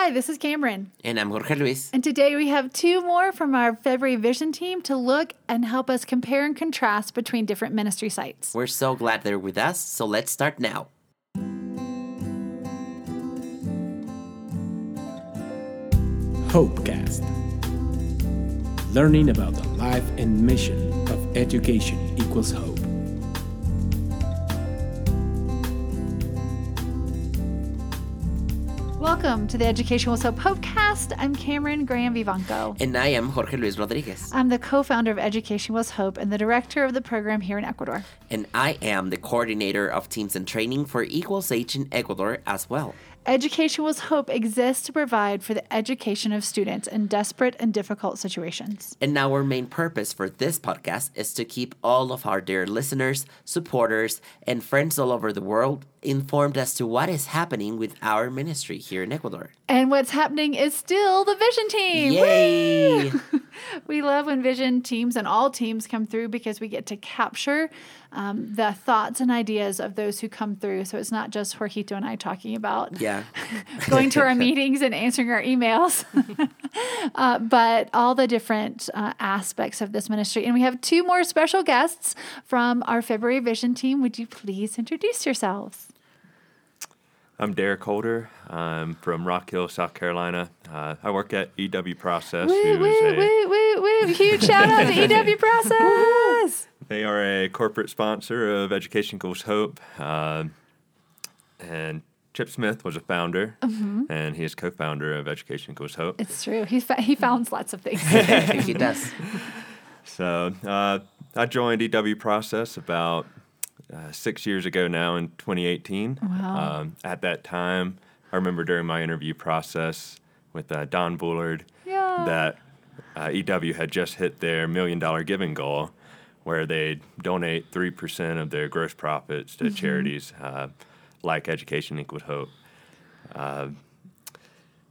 Hi, this is Cameron. And I'm Jorge Luis. And today we have two more from our February Vision team to look and help us compare and contrast between different ministry sites. We're so glad they're with us, so let's start now. Hopecast. Learning about the life and mission of education equals hope. Welcome to the Education with Hope Hopecast. I'm Cameron Graham Vivanco. And I am Jorge Luis Rodriguez. I'm the co founder of Education with Hope and the director of the program here in Ecuador. And I am the coordinator of teams and training for Equals H in Ecuador as well. Education Hope exists to provide for the education of students in desperate and difficult situations. And now our main purpose for this podcast is to keep all of our dear listeners, supporters, and friends all over the world informed as to what is happening with our ministry here in Ecuador. And what's happening is still the Vision Team. Yay! we love when Vision teams and all teams come through because we get to capture um, the thoughts and ideas of those who come through. So it's not just Jorgito and I talking about yeah. going to our meetings and answering our emails, uh, but all the different uh, aspects of this ministry. And we have two more special guests from our February Vision team. Would you please introduce yourselves? I'm Derek Holder. I'm from Rock Hill, South Carolina. Uh, I work at EW Process. Woo, woo, a, woo, woo, woo. Huge shout out to EW Process. They are a corporate sponsor of Education Equals Hope. Uh, and Chip Smith was a founder, mm-hmm. and he is co-founder of Education Equals Hope. It's true. He fa- he founds lots of things. he does. So uh, I joined EW Process about uh, six years ago now in 2018. Wow. Um, at that time, I remember during my interview process with uh, Don Bullard yeah. that uh, EW had just hit their million dollar giving goal where they donate 3% of their gross profits to mm-hmm. charities uh, like Education Equals Hope. Uh,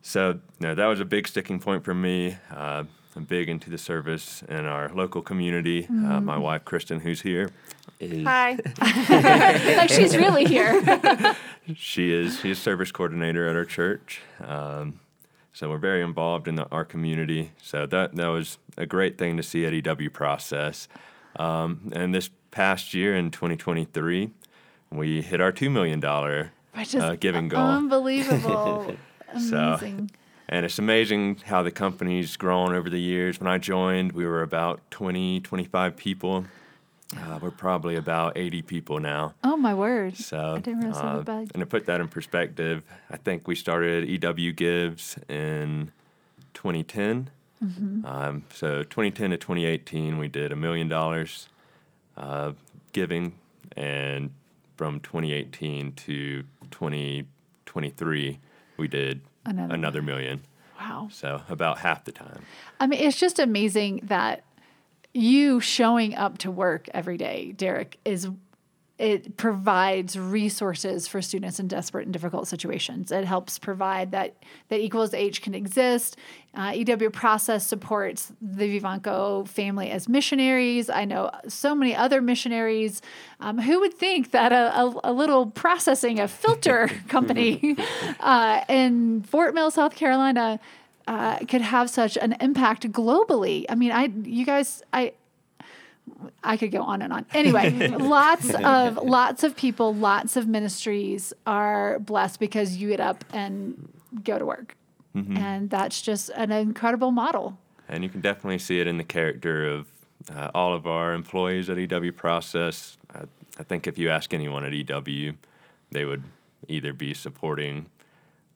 so you know, that was a big sticking point for me. Uh, I'm big into the service in our local community. Mm-hmm. Uh, my wife, Kristin, who's here, is hi. like she's really here. she is. She's service coordinator at our church. Um, so we're very involved in the, our community. So that that was a great thing to see at EW Process. Um, and this past year in 2023, we hit our two million dollar uh, giving goal. Unbelievable. Amazing. So, and it's amazing how the company's grown over the years. When I joined, we were about 20, 25 people. Uh, we're probably about 80 people now. Oh, my word. So, I didn't realize uh, that And to put that in perspective, I think we started EW Gives in 2010. Mm-hmm. Um, so 2010 to 2018, we did a million dollars uh, giving, and from 2018 to 2023, we did another, another million. Wow. So about half the time. I mean, it's just amazing that you showing up to work every day, Derek, is it provides resources for students in desperate and difficult situations. It helps provide that that equals H can exist. Uh, EW Process supports the Vivanco family as missionaries. I know so many other missionaries. Um, who would think that a, a, a little processing, a filter company uh, in Fort Mill, South Carolina, uh, could have such an impact globally? I mean, I you guys, I I could go on and on. Anyway, lots of lots of people, lots of ministries are blessed because you get up and go to work. Mm-hmm. And that's just an incredible model. And you can definitely see it in the character of uh, all of our employees at EW Process. I, I, think if you ask anyone at EW, they would either be supporting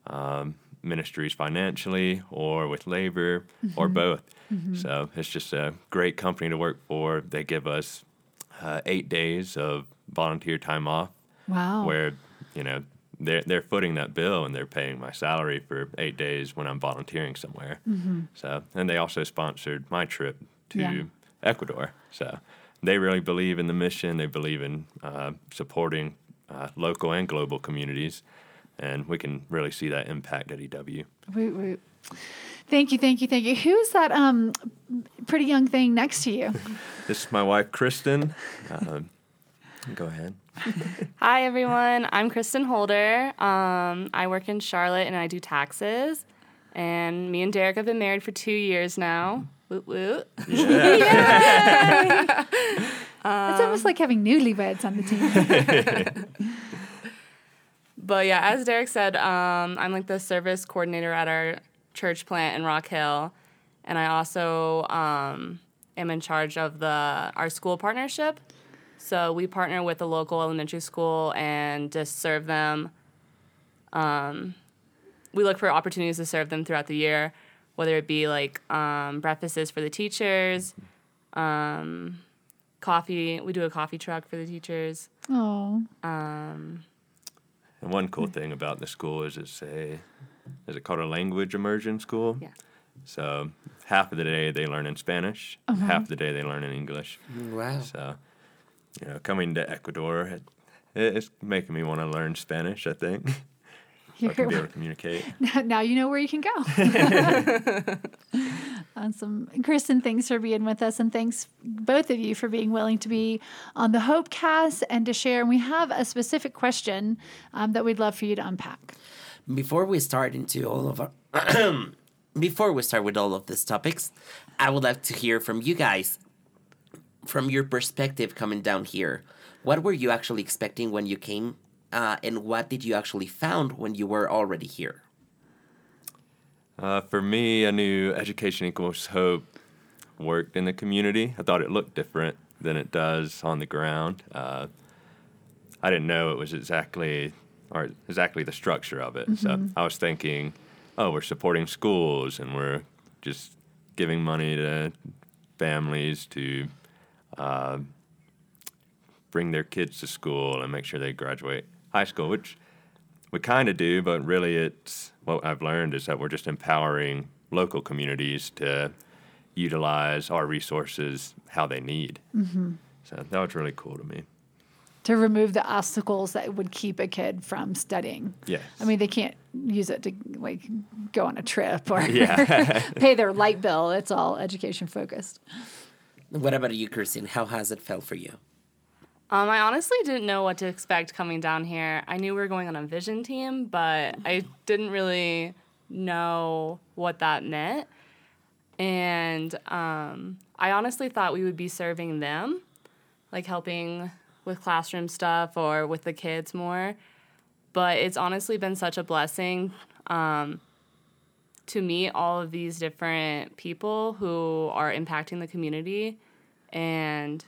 um, ministries financially or with labor mm-hmm. or both. Mm-hmm. So it's just a great company to work for. They give us uh, eight days of volunteer time off. Wow. Where, you know, they're, they're footing that bill and they're paying my salary for eight days when I'm volunteering somewhere. Mm-hmm. So, and they also sponsored my trip to yeah. Ecuador. So they really believe in the mission. They believe in uh, supporting uh, local and global communities and we can really see that impact at EW. Wait, wait. Thank you, thank you, thank you. Who's that um, pretty young thing next to you? this is my wife, Kristin. Uh, go ahead. Hi, everyone. I'm Kristin Holder. Um, I work in Charlotte and I do taxes. And me and Derek have been married for two years now. Woot woot. it's almost like having newlyweds on the team. But yeah, as Derek said, um, I'm like the service coordinator at our church plant in Rock Hill, and I also um, am in charge of the our school partnership. So we partner with the local elementary school and just serve them. Um, we look for opportunities to serve them throughout the year, whether it be like um, breakfasts for the teachers, um, coffee. We do a coffee truck for the teachers. Oh, Um, And one cool mm. thing about the school is it's a, is it called a language immersion school? Yeah. So half of the day they learn in Spanish, uh-huh. half of the day they learn in English. Mm, wow. So, you know, coming to Ecuador, it, it's making me want to learn Spanish. I think so I can be able to communicate. now you know where you can go. awesome. Kristin, thanks for being with us. And thanks, both of you, for being willing to be on the Hopecast and to share. And we have a specific question um, that we'd love for you to unpack. Before we start into all of our before we start with all of these topics, I would like to hear from you guys from your perspective coming down here. What were you actually expecting when you came uh, and what did you actually found when you were already here? Uh, for me, I knew Education Equals Hope worked in the community. I thought it looked different than it does on the ground. Uh, I didn't know it was exactly or exactly the structure of it. So I was thinking, oh, we're supporting schools and we're just giving money to families to uh, bring their kids to school and make sure they graduate high school, which we kind of do, but really it's what I've learned is that we're just empowering local communities to utilize our resources how they need. Mm-hmm. So that was really cool to me. To remove the obstacles that would keep a kid from studying. Yes. I mean, they can't use it to like go on a trip or Yeah. pay their light bill. It's all education focused. What about you, Christine? How has it felt for you? Um, I honestly didn't know what to expect coming down here. I knew we were going on a vision team, but I didn't really know what that meant. And um, I honestly thought we would be serving them, like helping with classroom stuff or with the kids more. But it's honestly been such a blessing um, to meet all of these different people who are impacting the community and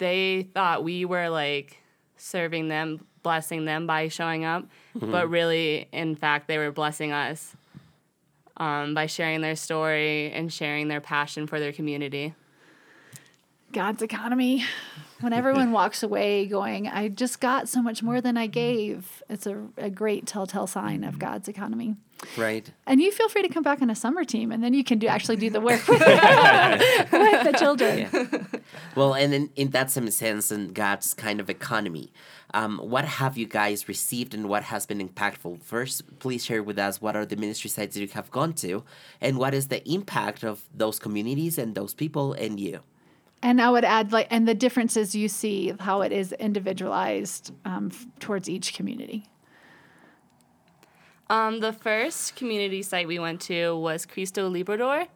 they thought we were like serving them, blessing them by showing up, but really, in fact, they were blessing us um, by sharing their story and sharing their passion for their community. God's economy. When everyone walks away going, I just got so much more than I gave, it's a, a great telltale sign of God's economy. Right. And you feel free to come back on a summer team, and then you can do actually do the work with, with the children. Well, and in, in that same sense, in God's kind of economy, um, what have you guys received and what has been impactful? First, please share with us what are the ministry sites that you have gone to and what is the impact of those communities and those people and you. And I would add, like, and the differences you see how it is individualized um, f- towards each community. Um, the first community site we went to was Cristo Liberador,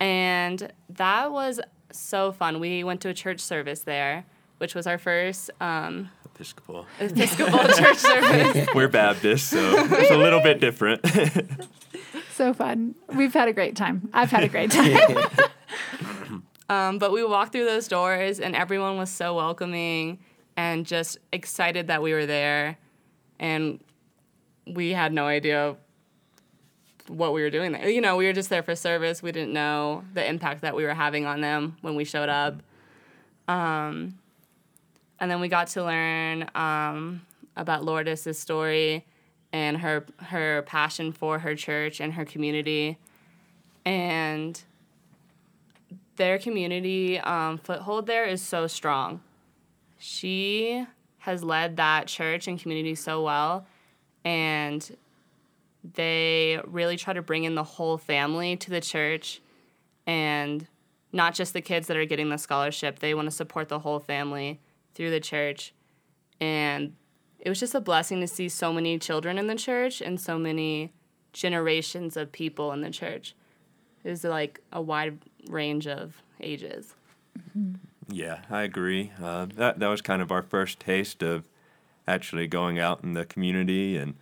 and that was so fun. We went to a church service there, which was our first um, Episcopal. Episcopal church service. We're Baptist, so it's a little bit different. So fun. We've had a great time. I've had a great time. Um, but we walked through those doors, and everyone was so welcoming and just excited that we were there. And we had no idea what we were doing there. You know, we were just there for service. We didn't know the impact that we were having on them when we showed up. Um, and then we got to learn um, about Lourdes' story and her her passion for her church and her community. And their community um, foothold there is so strong. She has led that church and community so well, and they really try to bring in the whole family to the church and not just the kids that are getting the scholarship. They want to support the whole family through the church. And it was just a blessing to see so many children in the church and so many generations of people in the church. It was like a wide range of ages. Yeah, I agree. Uh, that that was kind of our first taste of actually going out in the community, and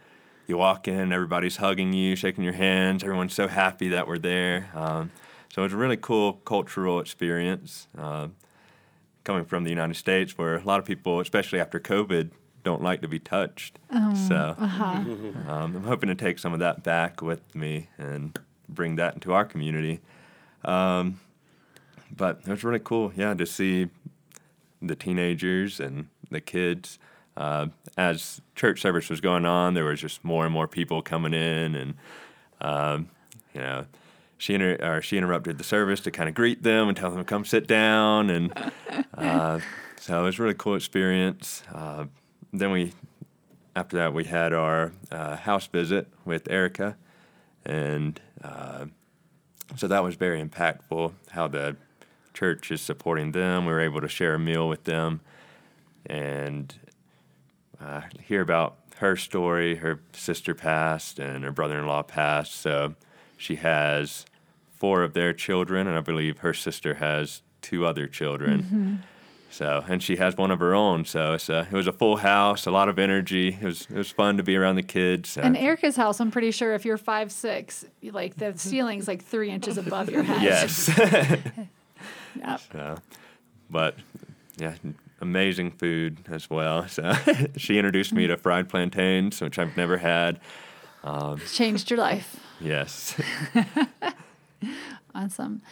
you walk in, everybody's hugging you, shaking your hands. Everyone's so happy that we're there. Um, so it was a really cool cultural experience. Uh, coming from the United States, where a lot of people, especially after COVID, don't like to be touched. so um, I'm hoping to take some of that back with me and bring that into our community. Um, but it was really cool, yeah, to see the teenagers and the kids. Uh, as church service was going on, there was just more and more people coming in, and um, you know, she inter- or she interrupted the service to kind of greet them and tell them to come sit down, and uh, so it was a really cool experience. Uh, then we, after that, we had our uh, house visit with Erica, and uh, so that was very impactful. How the church is supporting them. We were able to share a meal with them, and uh, hear about her story. Her sister passed, and her brother-in-law passed. So she has four of their children, and I believe her sister has two other children. So, and she has one of her own. So it's a, it was a full house, a lot of energy. It was it was fun to be around the kids. And Erica's house, I'm pretty sure if you're five six, like the ceiling's like three inches above your head. yes. Yep. So, but yeah, amazing food as well. So she introduced me to fried plantains, which I've never had. Um, Changed your life. Yes. Awesome.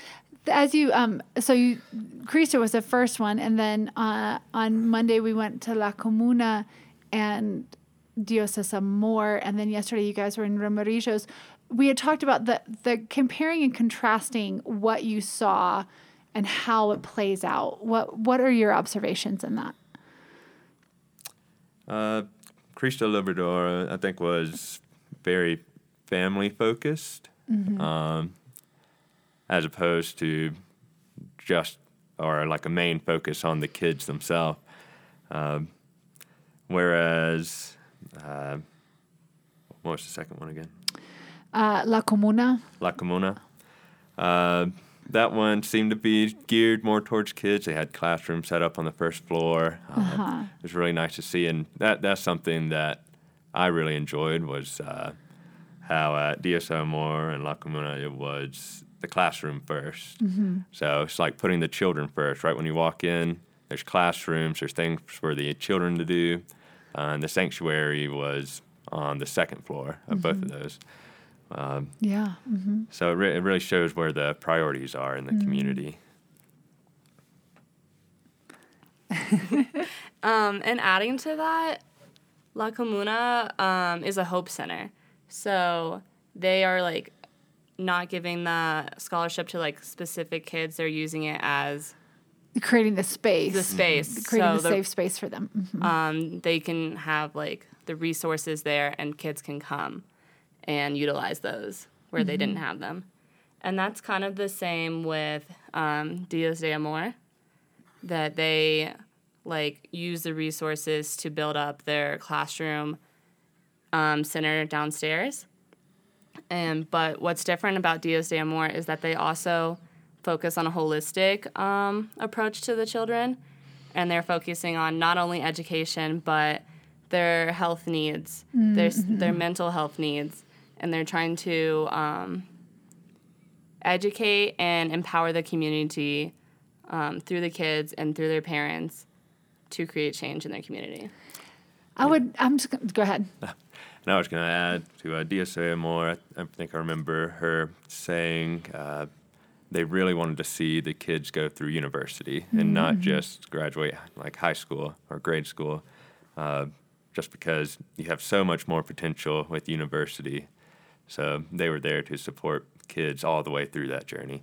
As you um, so you, Cristo was the first one, and then uh, on Monday we went to La Comuna and Dios es Amor, and then yesterday you guys were in Romerillos. We had talked about the the comparing and contrasting what you saw and how it plays out. What what are your observations in that? Uh, Cristo Liberador, I think, was very family focused, um, as opposed to just or like a main focus on the kids themselves. Um, whereas, uh, what was the second one again? Uh, La Comuna. La Comuna. Uh, that one seemed to be geared more towards kids. They had classrooms set up on the first floor. Uh, It was really nice to see, and that that's something that I really enjoyed was uh, how at Dios Amor and La Comuna it was the classroom 1st So it's like putting the children first. Right when you walk in, there's classrooms, there's things for the children to do, uh, and the sanctuary was on the second floor of both of those. Yeah. So it, re- it really shows where the priorities are in the community. Um, and adding to that, La Comuna um, is a hope center. So they are like not giving the scholarship to like specific kids. They're using it as Creating the space. the space. Creating so the safe space for them. Mhm. um, they can have like the resources there and kids can come and utilize those where they didn't have them. And that's kind of the same with um, Dios de Amor, that they like use the resources to build up their classroom um, center downstairs. And but what's different about Dios de Amor is that they also focus on a holistic um, approach to the children, and they're focusing on not only education but their health needs, their s their mental health needs, and they're trying to um, educate and empower the community um, through the kids and through their parents to create change in their community. I would. I'm just. Go ahead. And I was going to add to uh, Dios es Amor. I, I think I remember her saying uh, they really wanted to see the kids go through university and not just graduate like high school or grade school, uh, just because you have so much more potential with university. So they were there to support kids all the way through that journey.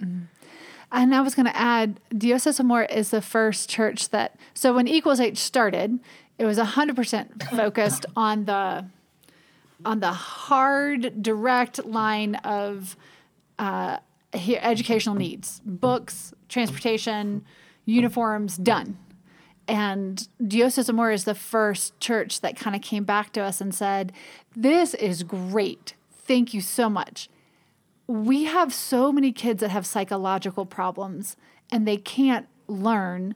And I was going to add, Dios es Amor is the first church that. So when Equals H started, it was hundred percent focused on the on the hard, direct line of uh, educational needs: books, transportation, uniforms. Done. and Dios Amor is the first church that kind of came back to us and said, This is great. Thank you so much. We have so many kids that have psychological problems and they can't learn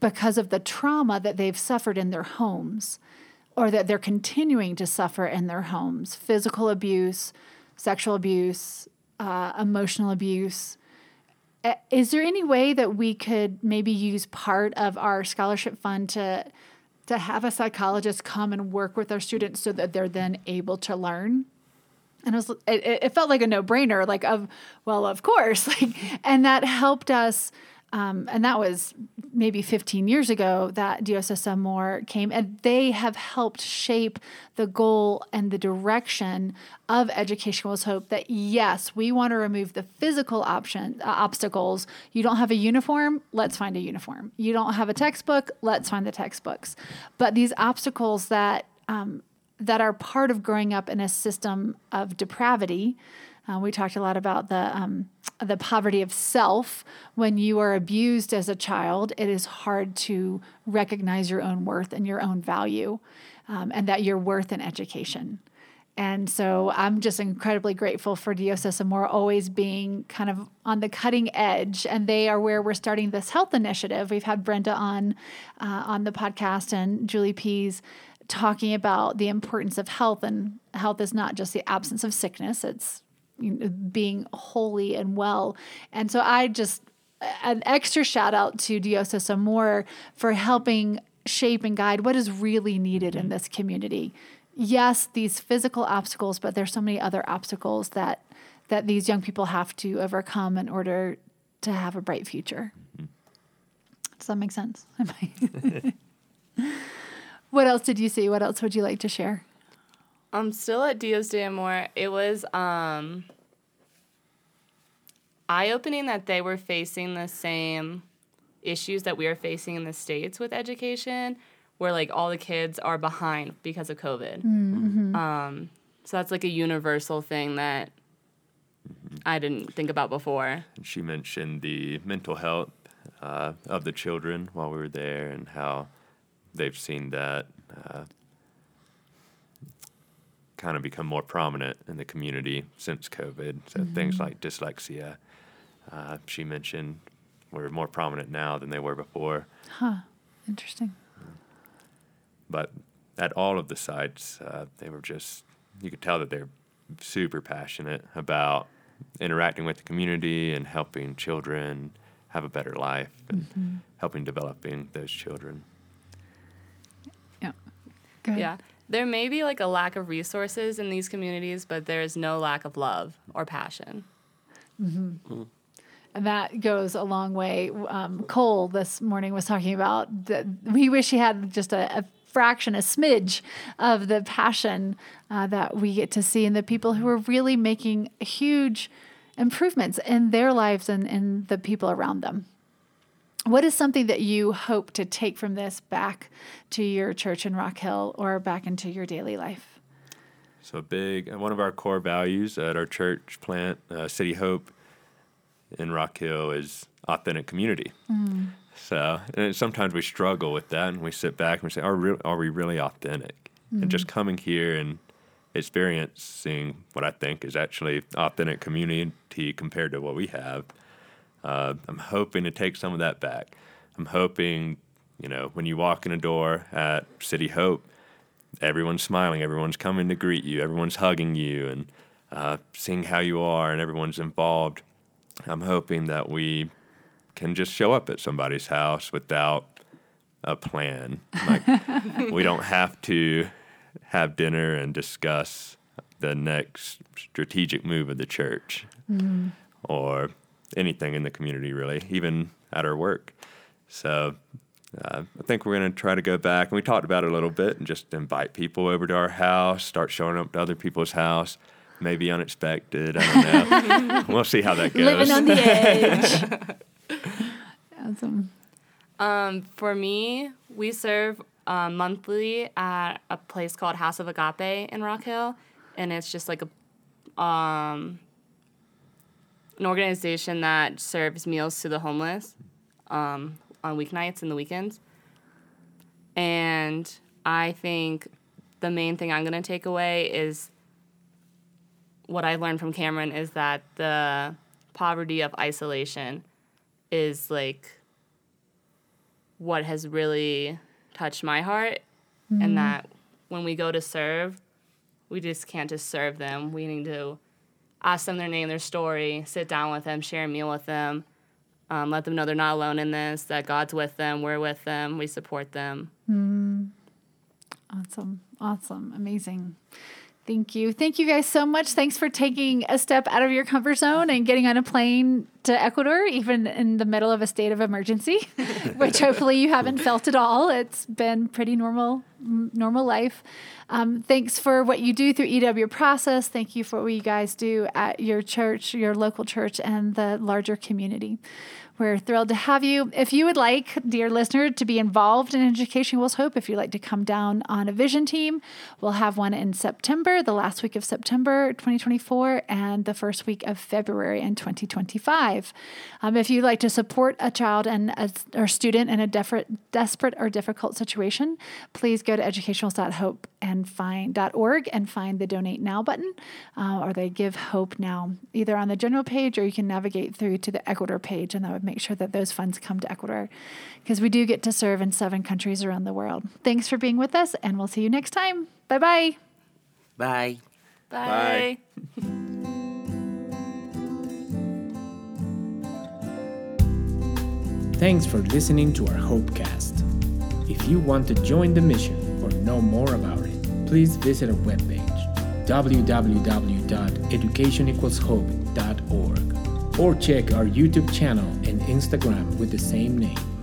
because of the trauma that they've suffered in their homes or that they're continuing to suffer in their homes physical abuse, sexual abuse, uh, emotional abuse. Is there any way that we could maybe use part of our scholarship fund to to have a psychologist come and work with our students so that they're then able to learn? And it was it, it felt like a no brainer, like of well, of course, like, and that helped us. Um, and that was maybe 15 years ago that Dios more came, and they have helped shape the goal and the direction of Education Equals Hope. That yes, we want to remove the physical option uh, obstacles. You don't have a uniform, let's find a uniform. You don't have a textbook, let's find the textbooks. But these obstacles that um, that are part of growing up in a system of depravity. Uh, we talked a lot about the um, the poverty of self. When you are abused as a child, it is hard to recognize your own worth and your own value, um, and that you're worth an education. And so I'm just incredibly grateful for Dios Amor always being kind of on the cutting edge. And they are where we're starting this health initiative. We've had Brenda on uh, on the podcast and Julie Pease talking about the importance of health. And health is not just the absence of sickness, it's you know, being holy and well. And so I just, an extra shout out to Dios Amor for helping shape and guide what is really needed in mm-hmm. this community. Yes, these physical obstacles, but there's so many other obstacles that that these young people have to overcome in order to have a bright future. Mm-hmm. Does that make sense? what else did you see? What else would you like to share? I'm still at Dios de Amor. It was um, eye opening that they were facing the same issues that we are facing in the States with education, where like all the kids are behind because of COVID. Um, so that's like a universal thing that I didn't think about before. And she mentioned the mental health uh, of the children while we were there and how they've seen that uh, kind of become more prominent in the community since COVID. So things like dyslexia, uh, she mentioned, were more prominent now than they were before. Huh. Interesting. But at all of the sites, uh, they were just, you could tell that they're super passionate about interacting with the community and helping children have a better life and helping developing those children. Yeah. Go ahead. Yeah. There may be like a lack of resources in these communities, but there is no lack of love or passion. And that goes a long way. Um, Cole this morning was talking about that we wish he had just a, a fraction, a smidge of the passion uh, that we get to see in the people who are really making huge improvements in their lives and in the people around them. What is something that you hope to take from this back to your church in Rock Hill or back into your daily life? So big, and one of our core values at our church plant, uh, City Hope in Rock Hill, is authentic community. Mm. So and sometimes we struggle with that, and we sit back and we say, "Are re- are we really authentic?" And just mm. coming here and experiencing what I think is actually authentic community compared to what we have, uh, I'm hoping to take some of that back. I'm hoping, you know, when you walk in a door at City Hope, everyone's smiling, everyone's coming to greet you, everyone's hugging you, and uh, seeing how you are, and everyone's involved. I'm hoping that we can just show up at somebody's house without a plan. Like we don't have to have dinner and discuss the next strategic move of the church or anything in the community, really, even at our work. So uh, I think we're going to try to go back, and we talked about it a little bit, and just invite people over to our house, start showing up to other people's house. Maybe unexpected. I don't know. we'll see how that goes. Living on the edge. awesome. Um, for me, we serve uh, monthly at a place called House of Agape in Rock Hill, and it's just like a um, an organization that serves meals to the homeless um, on weeknights and the weekends. And I think the main thing I'm going to take away is what I learned from Cameron is that the poverty of isolation is like what has really touched my heart. And that when we go to serve we just can't just serve them. We need to ask them their name their story sit down with them share a meal with them um, let them know they're not alone in this that god's with them we're with them we support them Awesome. Awesome. Amazing. Thank you. Thank you guys so much. Thanks for taking a step out of your comfort zone and getting on a plane to Ecuador, even in the middle of a state of emergency, which hopefully you haven't felt at all. It's been pretty normal, normal life. Um, thanks for what you do through EW Process. Thank you for what you guys do at your church, your local church, and the larger community. We're thrilled to have you. If you would like, dear listener, to be involved in Education Equals Hope, if you'd like to come down on a vision team, we'll have one in September, the last week of September 2024, and the first week of February in 2025. Um, if you'd like to support a child and a, or student in a desperate, desperate or difficult situation, please go to educationals.hope and find .org and find the Donate Now button, uh, or they Give Hope Now, either on the general page or you can navigate through to the Ecuador page, and that would make sure that those funds come to Ecuador, because we do get to serve in seven countries around the world. Thanks for being with us, and we'll see you next time. Bye bye. Bye. bye. Thanks for listening to our Hopecast. If you want to join the mission or know more about it, please visit our webpage www.educationequalshope.org or check our YouTube channel and Instagram with the same name.